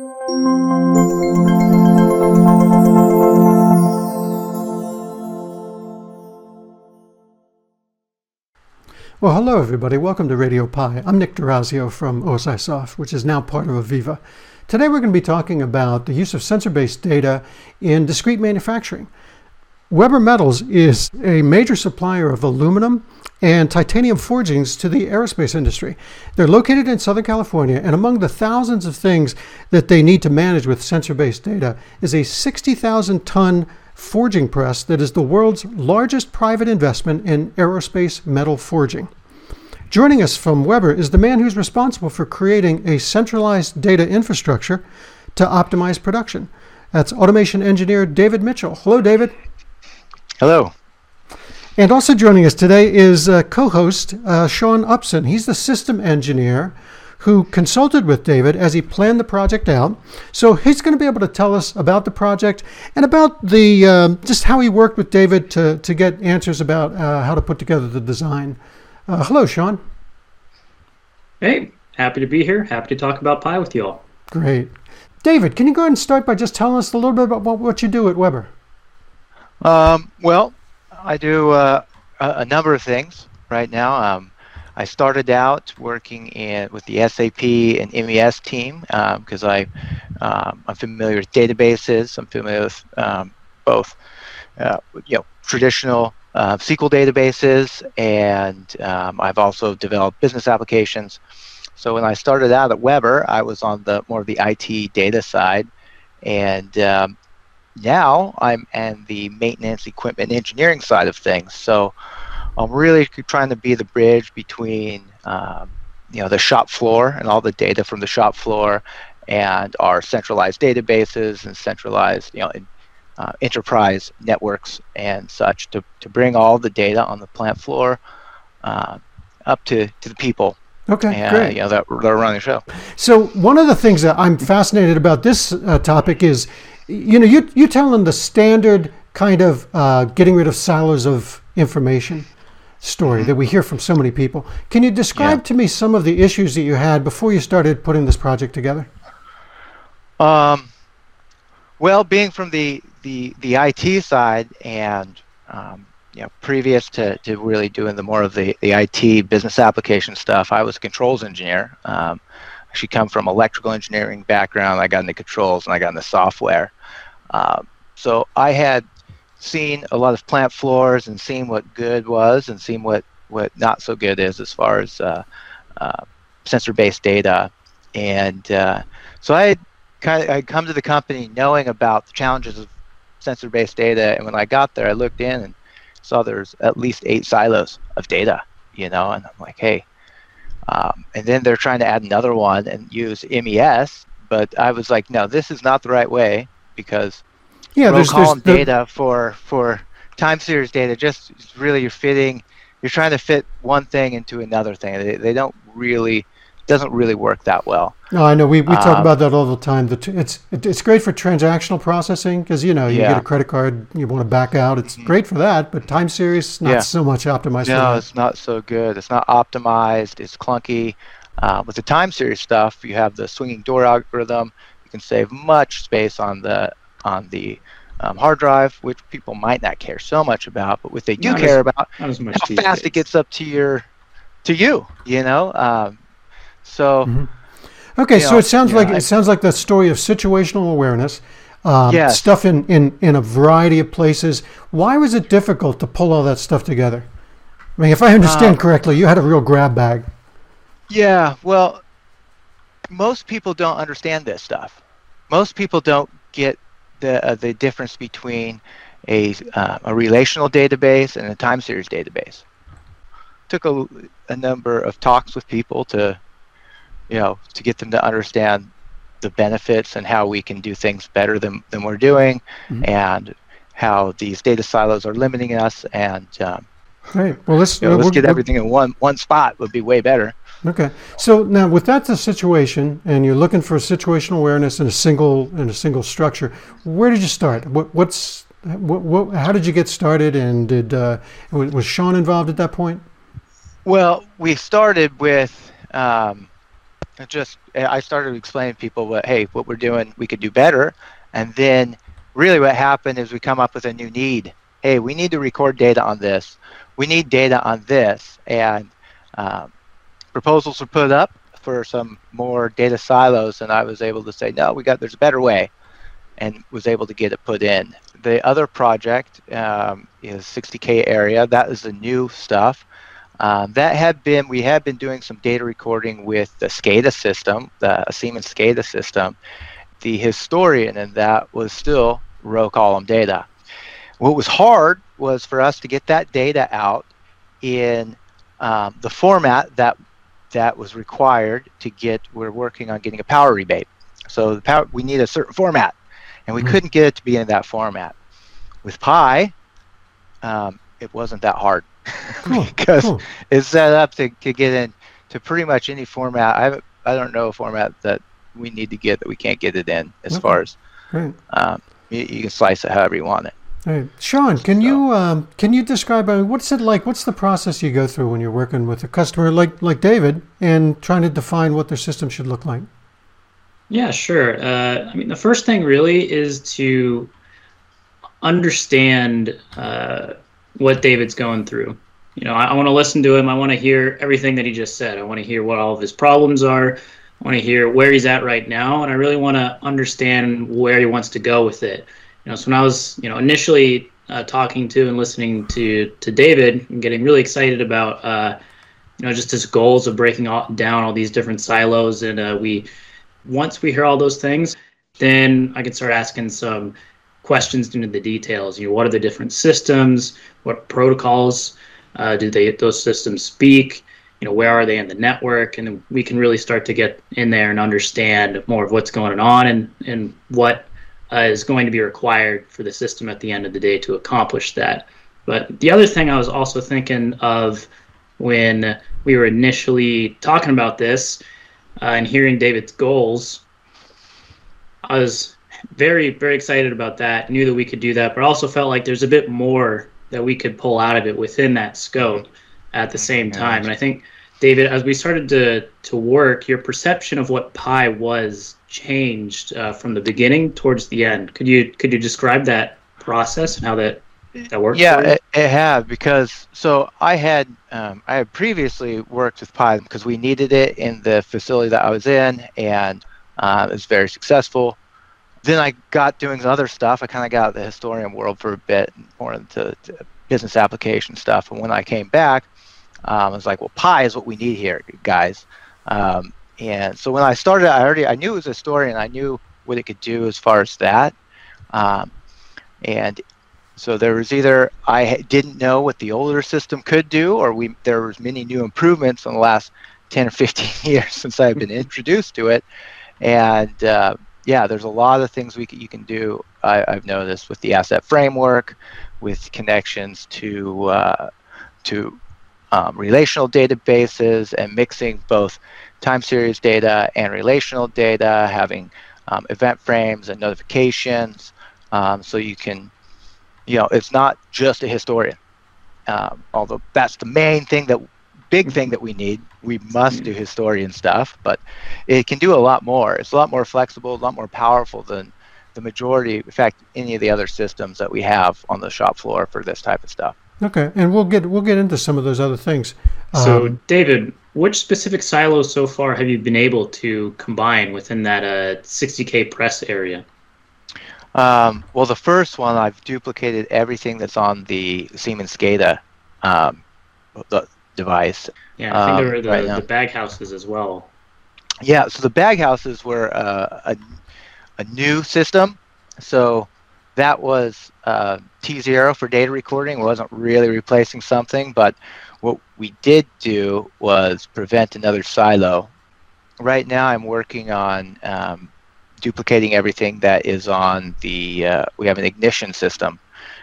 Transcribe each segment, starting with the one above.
Well, hello everybody. Welcome to Radio Pi. I'm Nick D'Orazio from OSIsoft, which is now part of AVEVA. Today we're going to be talking about the use of sensor-based data in discrete manufacturing. Weber Metals is a major supplier of aluminum and titanium forgings to the aerospace industry. They're located in Southern California, and among the thousands of things that they need to manage with sensor based data is a 60,000 ton forging press that is the world's largest private investment in aerospace metal forging. Joining us from Weber is the man who's responsible for creating a centralized data infrastructure to optimize production. That's automation engineer David Mitchell. Hello, David. Hello. And also joining us today is uh, co host uh, Sean Upson. He's the system engineer who consulted with David as he planned the project out. So he's going to be able to tell us about the project and about the uh, just how he worked with David to, to get answers about uh, how to put together the design. Uh, hello, Sean. Hey, happy to be here. Happy to talk about Pi with you all. Great. David, can you go ahead and start by just telling us a little bit about what, what you do at Weber? Um, well, I do uh, a, number of things right now. Um, I started out working in with the SAP and MES team because um, I um, I'm familiar with databases. I'm familiar with um, both uh, you know traditional uh, SQL databases, and um, I've also developed business applications. So when I started out at Weber, I was on the more of the IT data side, and um, now I'm on the maintenance, equipment, engineering side of things. So I'm really trying to be the bridge between um, you know the shop floor and all the data from the shop floor and our centralized databases and centralized you know in, uh, enterprise networks and such to, to bring all the data on the plant floor uh, up to, to the people Okay, and, great. You know, that, that are running the show. So one of the things that I'm fascinated about this uh, topic is, you know, you you telling the standard kind of uh, getting rid of silos of information story that we hear from so many people. Can you describe yeah. to me some of the issues that you had before you started putting this project together? Um, well, being from the the, the IT side and um, you know, previous to, to really doing the more of the, the IT business application stuff, I was a controls engineer. Um, actually come from electrical engineering background. I got into controls and I got into software. Um, so I had seen a lot of plant floors and seen what good was and seen what, what not so good is as far as uh, uh, sensor-based data. And uh, so I had kind of I come to the company knowing about the challenges of sensor-based data, and when I got there, I looked in and saw there's at least eight silos of data, you know, and I'm like, hey. Um, and then they're trying to add another one and use MES, but I was like, no, this is not the right way because yeah, row column there's data the... for for time series data just really you're fitting you're trying to fit one thing into another thing. They, they don't really doesn't really work that well. No, I know we, we talk um, about that all the time. The it's it's great for transactional processing because you know you yeah. get a credit card, you want to back out. It's mm-hmm. great for that, but time series not yeah. so much optimized. No, it's not so good. It's not optimized. It's clunky. Uh, with the time series stuff, you have the swinging door algorithm. You can save much space on the on the um, hard drive, which people might not care so much about, but what they do not care as, about how fast days. it gets up to your to you. You know, um, so. Mm-hmm. Okay, so know, it sounds like I, it sounds like the story of situational awareness. Um, yes. Stuff in, in, in a variety of places. Why was it difficult to pull all that stuff together? I mean, if I understand uh, correctly, you had a real grab bag. Yeah, well, most people don't understand this stuff. Most people don't get the uh, the difference between a uh, a relational database and a time series database. Took a, a number of talks with people to you know, to get them to understand the benefits and how we can do things better than, than we're doing mm-hmm. and how these data silos are limiting us and um, right. well let's, you know, let's get everything in one one spot would be way better okay. So now with that the situation and you're looking for situational awareness in a single in a single structure where did you start? What, what's what, what, how did you get started and did uh, was Sean involved at that point? Well we started with um, just I started explaining to people what hey what we're doing we could do better, and then really what happened is we come up with a new need. Hey, we need to record data on this. We need data on this, and um, proposals were put up for some more data silos, and I was able to say no, we got there's a better way, and was able to get it put in. The other project um, is 60k area. That is the new stuff. Um, that had been we had been doing some data recording with the SCADA system, the Siemens SCADA system. The historian in that was still row column data. What was hard was for us to get that data out in um, the format that that was required to get. We're working on getting a power rebate, so the power we need a certain format, and we mm-hmm. couldn't get it to be in that format. With Pi, um, it wasn't that hard cool. because cool. it's set up to, to get in to pretty much any format. I I don't know a format that we need to get that we can't get it in as okay. far as right. um, you, you, can slice it however you want it. Right. Sean, can so. you um, can you describe I mean, what's it like? What's the process you go through when you're working with a customer like like David and trying to define what their system should look like? Yeah, sure. Uh, I mean, the first thing really is to understand uh, what David's going through. You know, I, I want to listen to him. I want to hear everything that he just said. I want to hear what all of his problems are. I want to hear where he's at right now, and I really want to understand where he wants to go with it. Know, so when I was, you know, initially uh, talking to and listening to to David, and getting really excited about, uh, you know, just his goals of breaking all, down all these different silos, and uh, we, once we hear all those things, then I can start asking some questions into the details. You know, what are the different systems? What protocols uh, do they those systems speak? You know, where are they in the network? And we can really start to get in there and understand more of what's going on and and what uh, is going to be required for the system at the end of the day to accomplish that. But the other thing I was also thinking of when we were initially talking about this uh, and hearing David's goals, I was very very excited about that knew that we could do that but also felt like there's a bit more that we could pull out of it within that scope at the same time and i think david as we started to to work your perception of what pi was changed uh, from the beginning towards the end could you could you describe that process and how that that worked yeah it, it have because so i had um, i had previously worked with pi because we needed it in the facility that i was in and uh, it was very successful then I got doing other stuff. I kind of got out of the historian world for a bit, more into business application stuff. And when I came back, um, I was like, well, Pi is what we need here, guys. Um, and so when I started, I already I knew it was a story, and I knew what it could do as far as that. Um, and so there was either I didn't know what the older system could do, or we there was many new improvements in the last 10 or 15 years since I've been introduced to it, and uh, yeah, there's a lot of things we can, you can do. I, have noticed with the asset framework, with connections to uh, to um, relational databases and mixing both time series data and relational data, having um, event frames and notifications, um, so you can, you know, it's not just a historian. Um, although that's the main thing that big thing that we need. We must do historian stuff, but it can do a lot more. It's a lot more flexible, a lot more powerful than the majority, in fact, any of the other systems that we have on the shop floor for this type of stuff. Okay, and we'll get we'll get into some of those other things. So, um, David, which specific silos so far have you been able to combine within that uh, 60k press area? Um, well, the first one I've duplicated everything that's on the Siemens SCADA um, the, device. Yeah, I think there were the, right the bag houses as well. Yeah, so the bag houses were uh, a, a new system. So that was uh, T0 for data recording. It wasn't really replacing something, but what we did do was prevent another silo. Right now, I'm working on um, duplicating everything that is on the. Uh, we have an ignition system.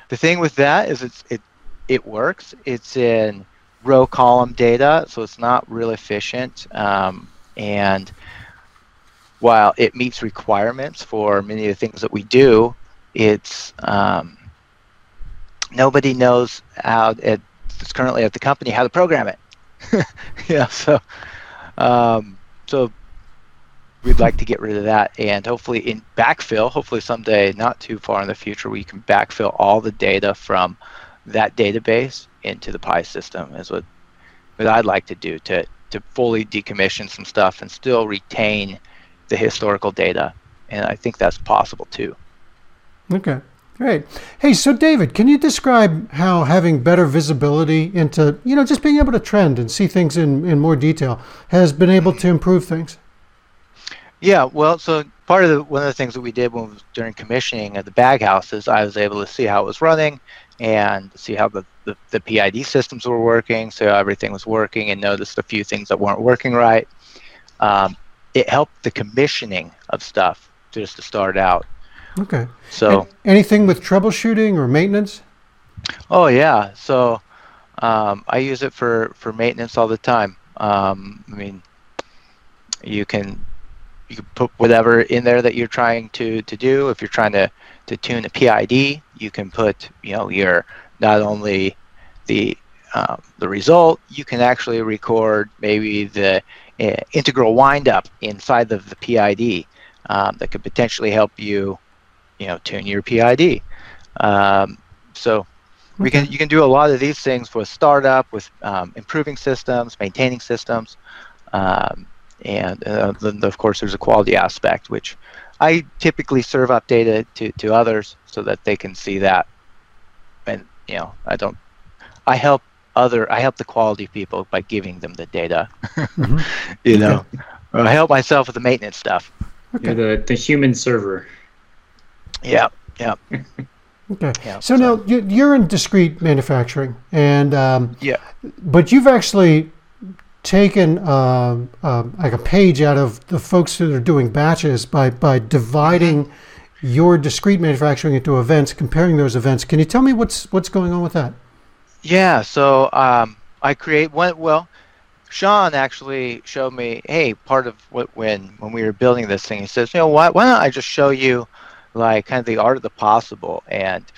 The thing with that is it's, it it works. It's in row column data, so it's not real efficient. Um, and while it meets requirements for many of the things that we do, it's um, nobody knows how it's currently at the company how to program it. yeah, so um, so we'd like to get rid of that and hopefully in backfill hopefully someday not too far in the future we can backfill all the data from that database into the pi system is what what i'd like to do to to fully decommission some stuff and still retain the historical data and i think that's possible too okay Great. Hey, so David, can you describe how having better visibility into, you know, just being able to trend and see things in, in more detail has been able to improve things? Yeah, well, so part of the one of the things that we did when during commissioning of the bag houses, I was able to see how it was running and see how the, the, the PID systems were working, so everything was working, and noticed a few things that weren't working right. Um, it helped the commissioning of stuff just to start out. Okay. So anything with troubleshooting or maintenance? Oh yeah, so um, I use it for for maintenance all the time. Um, I mean, you can you can put whatever in there that you're trying to to do. If you're trying to to tune a PID, you can put you know your not only the um, the result, you can actually record maybe the uh, integral windup inside of the PID um, that could potentially help you you know tune your PID. Um, so we can you can do a lot of these things with startup, with um, improving systems, maintaining systems, um, and uh, then of course there's a quality aspect which I typically serve up data to, to others so that they can see that. And you know I don't I help other I help the quality people by giving them the data. Mhm. you know I help myself with the maintenance stuff. Okay. You're the, the human server. Yeah, yeah, Okay. yeah. So now you- you're in discrete manufacturing, and um, Yeah. but you've actually taken um um like a page out of the folks that are doing batches by by dividing your discrete manufacturing into events, comparing those events. Can you tell me what's what's going on with that? Yeah, so um, I create one. Well, Sean actually showed me. Hey, part of what when when we were building this thing, he says, you know, why why don't I just show you, like, kind of the art of the possible? And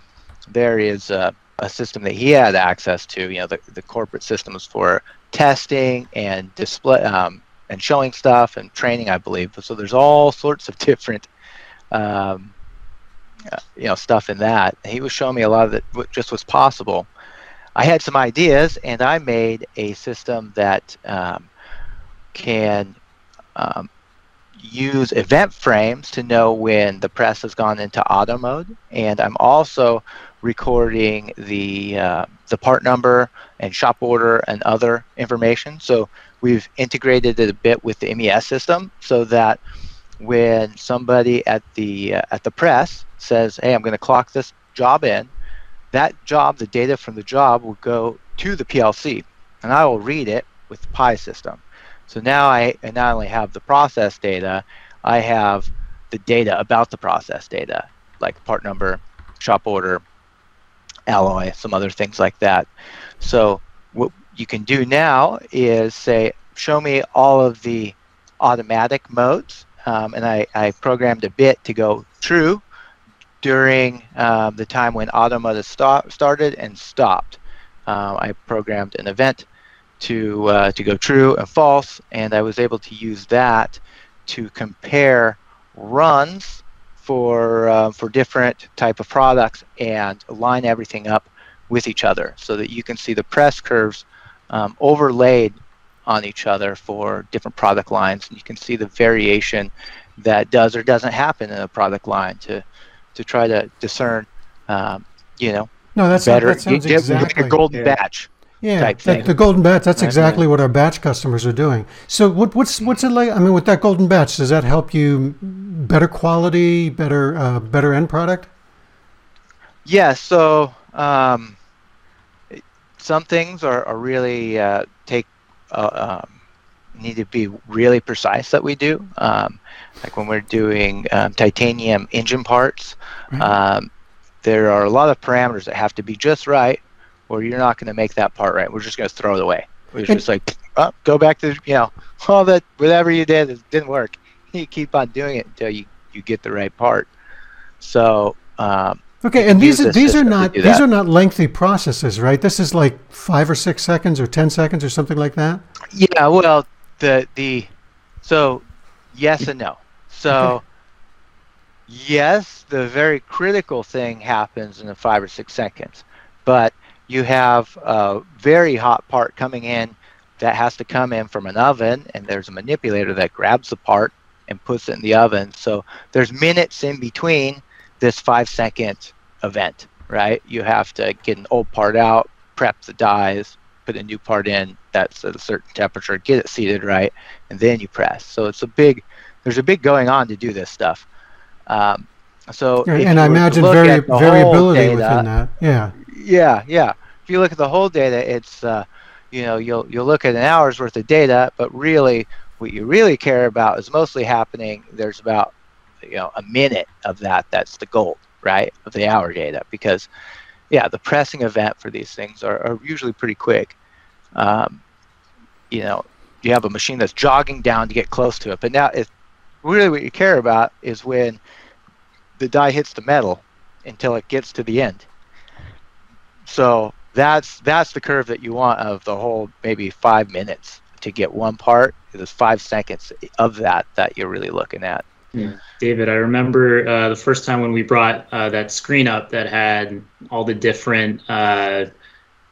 there is a, a system that he had access to. You know, the the corporate systems for testing and display um, and showing stuff and training, I believe. So there's all sorts of different. Um, uh, you know stuff in that. He was showing me a lot of that what just was possible. I had some ideas, and I made a system that um, can um, use event frames to know when the press has gone into auto mode. And I'm also recording the uh, the part number and shop order and other information. So we've integrated it a bit with the MES system, so that when somebody at the uh, at the press says, "Hey, I'm going to clock this job in," that job, the data from the job will go to the PLC, and I will read it with the Pi system. So now I, not only have the process data, I have the data about the process data, like part number, shop order, alloy, some other things like that. So what you can do now is say, show me all of the automatic modes, um, and I, I programmed a bit to go true during um, the time when auto mode stop, started and stopped. Uh, I programmed an event to uh, to go true and false, and I was able to use that to compare runs for uh, for different type of products and line everything up with each other so that you can see the press curves um, overlaid on each other for different product lines, and you can see the variation that does or doesn't happen in a product line to to try to discern, um, you know, No, that's better that sounds exactly. like a golden Yeah. batch. Yeah, type thing. the golden batch. That's Right, exactly what our batch customers are doing. So, what, what's what's it like? I mean, with that golden batch, does that help you better quality, better uh, better end product? Yeah, so um, some things are, are really uh, take uh, um, need to be really precise that we do. Um, like when we're doing um, titanium engine parts, Right. um, there are a lot of parameters that have to be just right, or you're not going to make that part right. We're just going to throw it away. We're just like, oh, go back to you know all that whatever you did it didn't work. You keep on doing it until you you get the right part. So. Um, Okay, and these are these are not these that. are not lengthy processes, right? This is like five or six seconds or ten seconds or something like that. Yeah, well, the the so yes and no. So, okay. yes, the very critical thing happens in the five or six seconds, but you have a very hot part coming in that has to come in from an oven, and there's a manipulator that grabs the part and puts it in the oven. So there's minutes in between this five second event, right? You have to get an old part out, prep the dies, put a new part in that's at a certain temperature, get it seated right, and then you press. So it's a big, there's a big going on to do this stuff. Um, so and I imagine vari- variability data, within that. Yeah. Yeah, yeah. If you look at the whole data, it's uh, you know you'll you'll look at an hour's worth of data, but really what you really care about is mostly happening. There's about you know a minute of that. That's the gold, right, of the hour data because yeah, the pressing event for these things are, are usually pretty quick. Um, you know, you have a machine that's jogging down to get close to it, but now it's really what you care about is when the die hits the metal until it gets to the end. So that's that's the curve that you want of the whole maybe five minutes to get one part. There's five seconds of that that you're really looking at. Yeah. David, I remember uh, the first time when we brought uh, that screen up that had all the different uh,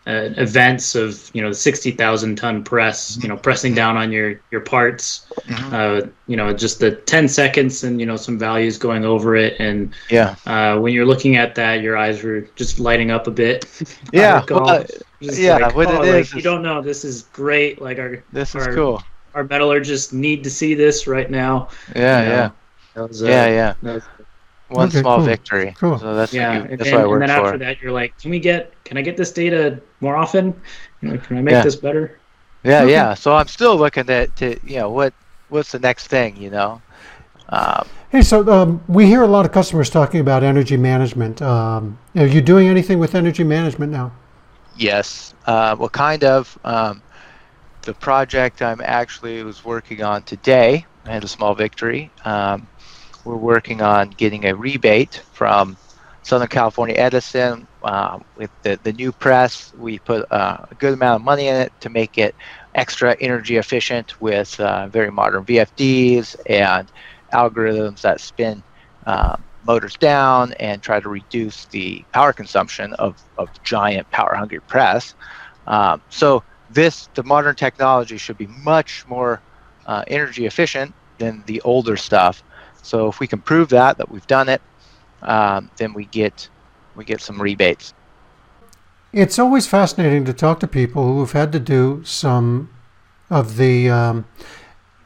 uh, events of you know the sixty thousand ton press, you know pressing down on your your parts, mm-hmm. uh, you know just the ten seconds and you know some values going over it, and yeah, uh, when you're looking at that, your eyes were just lighting up a bit. yeah, well, uh, yeah, like, what oh, it is, like, you don't know. This is great. Like our this is our, cool. Our metallurgists need to see this right now. Yeah, you know? yeah. Was, uh, yeah, yeah one okay, small cool. victory. Cool. So that's yeah. You, that's and, what I work and then for. after that, you're like, can we get? Can I get this data more often? You know, can I make yeah. this better? Yeah, okay. yeah. So I'm still looking at to you know what what's the next thing you know. Um, hey, so um, we hear a lot of customers talking about energy management. Um, are you doing anything with energy management now? Yes. Uh, well, kind of. Um, the project I'm actually was working on today. I had a small victory. Um, we're working on getting a rebate from Southern California Edison. Uh, with the, the new press, we put uh, a good amount of money in it to make it extra energy efficient with uh, very modern VFDs and algorithms that spin uh, motors down and try to reduce the power consumption of, of giant power hungry press. Um, so this, the modern technology should be much more uh, energy efficient than the older stuff. So if we can prove that that we've done it, um, then we get we get some rebates. It's always fascinating to talk to people who've had to do some of the um,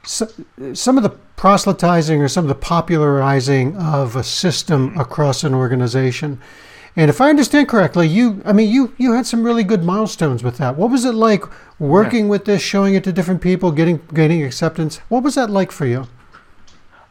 so, some of the proselytizing or some of the popularizing of a system across an organization. And if I understand correctly, you I mean you you had some really good milestones with that. What was it like working yeah. with this, showing it to different people, getting getting acceptance? What was that like for you?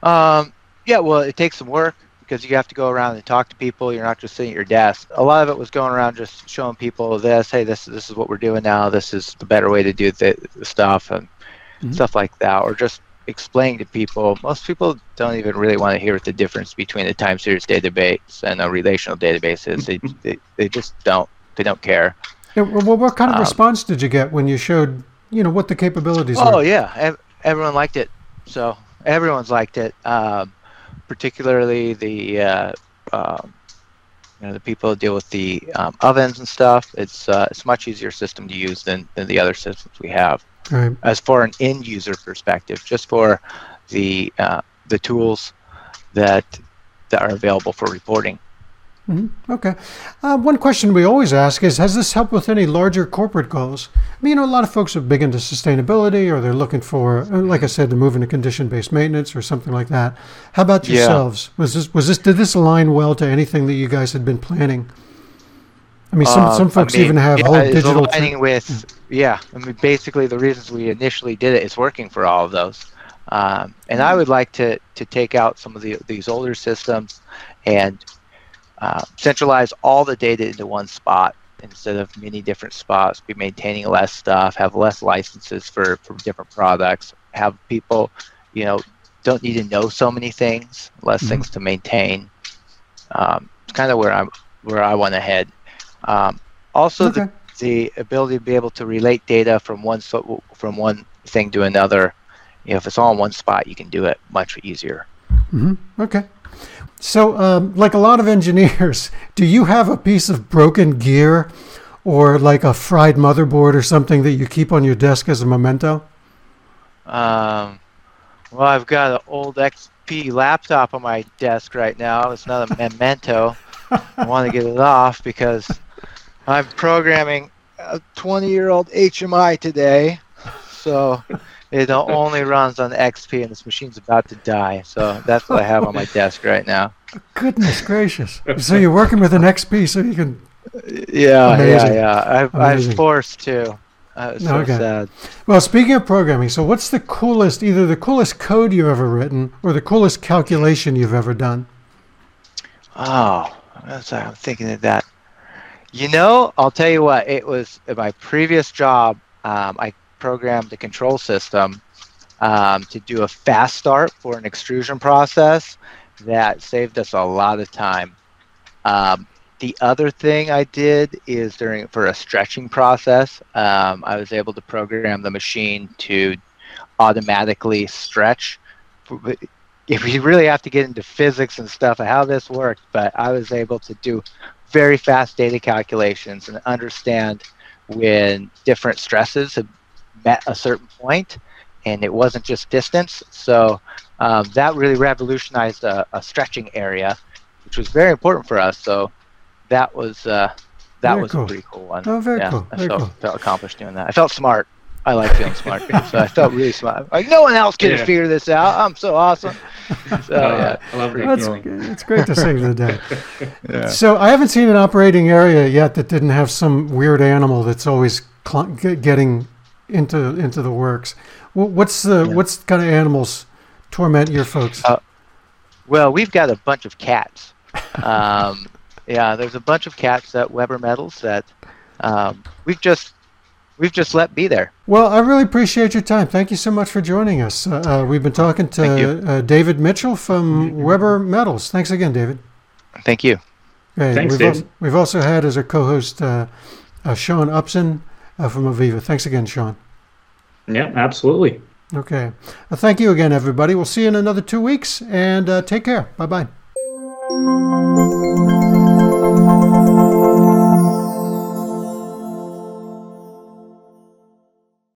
Um, yeah, well, it takes some work because you have to go around and talk to people. You're not just sitting at your desk. A lot of it was going around just showing people this. Hey, this this is what we're doing now. This is the better way to do the, the stuff and mm-hmm. stuff like that, or just explaining to people. Most people don't even really want to hear the difference between a time series database and a relational database is. They, they, they just don't. They don't care. Yeah, well, what kind of um, response did you get when you showed, you know, what the capabilities oh, were? yeah, everyone liked it. So everyone's liked it. Um, particularly the uh, um, you know the people who deal with the um, ovens and stuff. It's uh, it's a much easier system to use than, than the other systems we have. Right. As for an end user perspective, just for the uh, the tools that that are available for reporting. Mm-hmm. Okay. Uh, one question we always ask is Has this helped with any larger corporate goals? I mean, you know, a lot of folks are big into sustainability or they're looking for, uh, like I said, to move into condition based maintenance or something like that. How about yourselves? Yeah. Was this, was this, did this align well to anything that you guys had been planning? I mean, some, some folks I mean, even have yeah, whole digital. Aligning tra- with, yeah. I mean, basically, the reasons we initially did it is working for all of those. Um, and I would like to, to take out some of the, these older systems and uh, centralize all the data into one spot instead of many different spots, be maintaining less stuff, have less licenses for, for different products, have people, you know, don't need to know so many things, less mm-hmm. things to maintain. Um, it's kind of where I'm where I want to head. Um, also, okay. the, the ability to be able to relate data from one from one thing to another you know, if it's all in one spot, you can do it much easier. Mm-hmm. Okay. So, um, like a lot of engineers, do you have a piece of broken gear or like a fried motherboard or something that you keep on your desk as a memento? Um, well, I've got an old XP laptop on my desk right now. It's not a memento. I want to get it off because I'm programming a 20 year old HMI today. So it only runs on XP and this machine's about to die. So that's what I have on my desk right now. Goodness gracious. So you're working with an XP so you can. Yeah, Amazing. yeah, yeah. I, I was forced to. I was so okay. sad. Well, speaking of programming, so what's the coolest, either the coolest code you've ever written or the coolest calculation you've ever done? Oh, I'm thinking of that. You know, I'll tell you what. It was my previous job. Um, I programmed the control system um, to do a fast start for an extrusion process that saved us a lot of time. Um, the other thing I did is during for a stretching process, um, I was able to program the machine to automatically stretch. If you really have to get into physics and stuff of how this worked, but I was able to do very fast data calculations and understand when different stresses have met a certain point and it wasn't just distance. So um, that really revolutionized a, a, stretching area, which was very important for us. So that was uh, that very was cool. a pretty cool one. Oh, very yeah, cool. Very I felt, cool. felt accomplished doing that. I felt smart. I like feeling smart, so I felt really smart. Like no one else can yeah. figure this out. I'm so awesome. So yeah, I love That's, It's great to save the day. yeah. So I haven't seen an operating area yet that didn't have some weird animal that's always cl- getting into into the works. What's the yeah. what's kind of animals torment your folks? Uh, well, we've got a bunch of cats. Um, yeah, there's a bunch of cats at Weber Metals that um, we've just we've just let be there. Well, I really appreciate your time. Thank you so much for joining us. Uh, uh, we've been talking to uh, David Mitchell from Weber Metals. Thanks again, David. Thank you. Okay, Thanks, we've, David. Also, we've also had as a co-host uh, uh, Sean Upson Uh, from AVEVA. Thanks again, Sean. Yeah, absolutely. Okay. Well, thank you again, everybody. We'll see you in another two weeks, and uh, take care. Bye bye.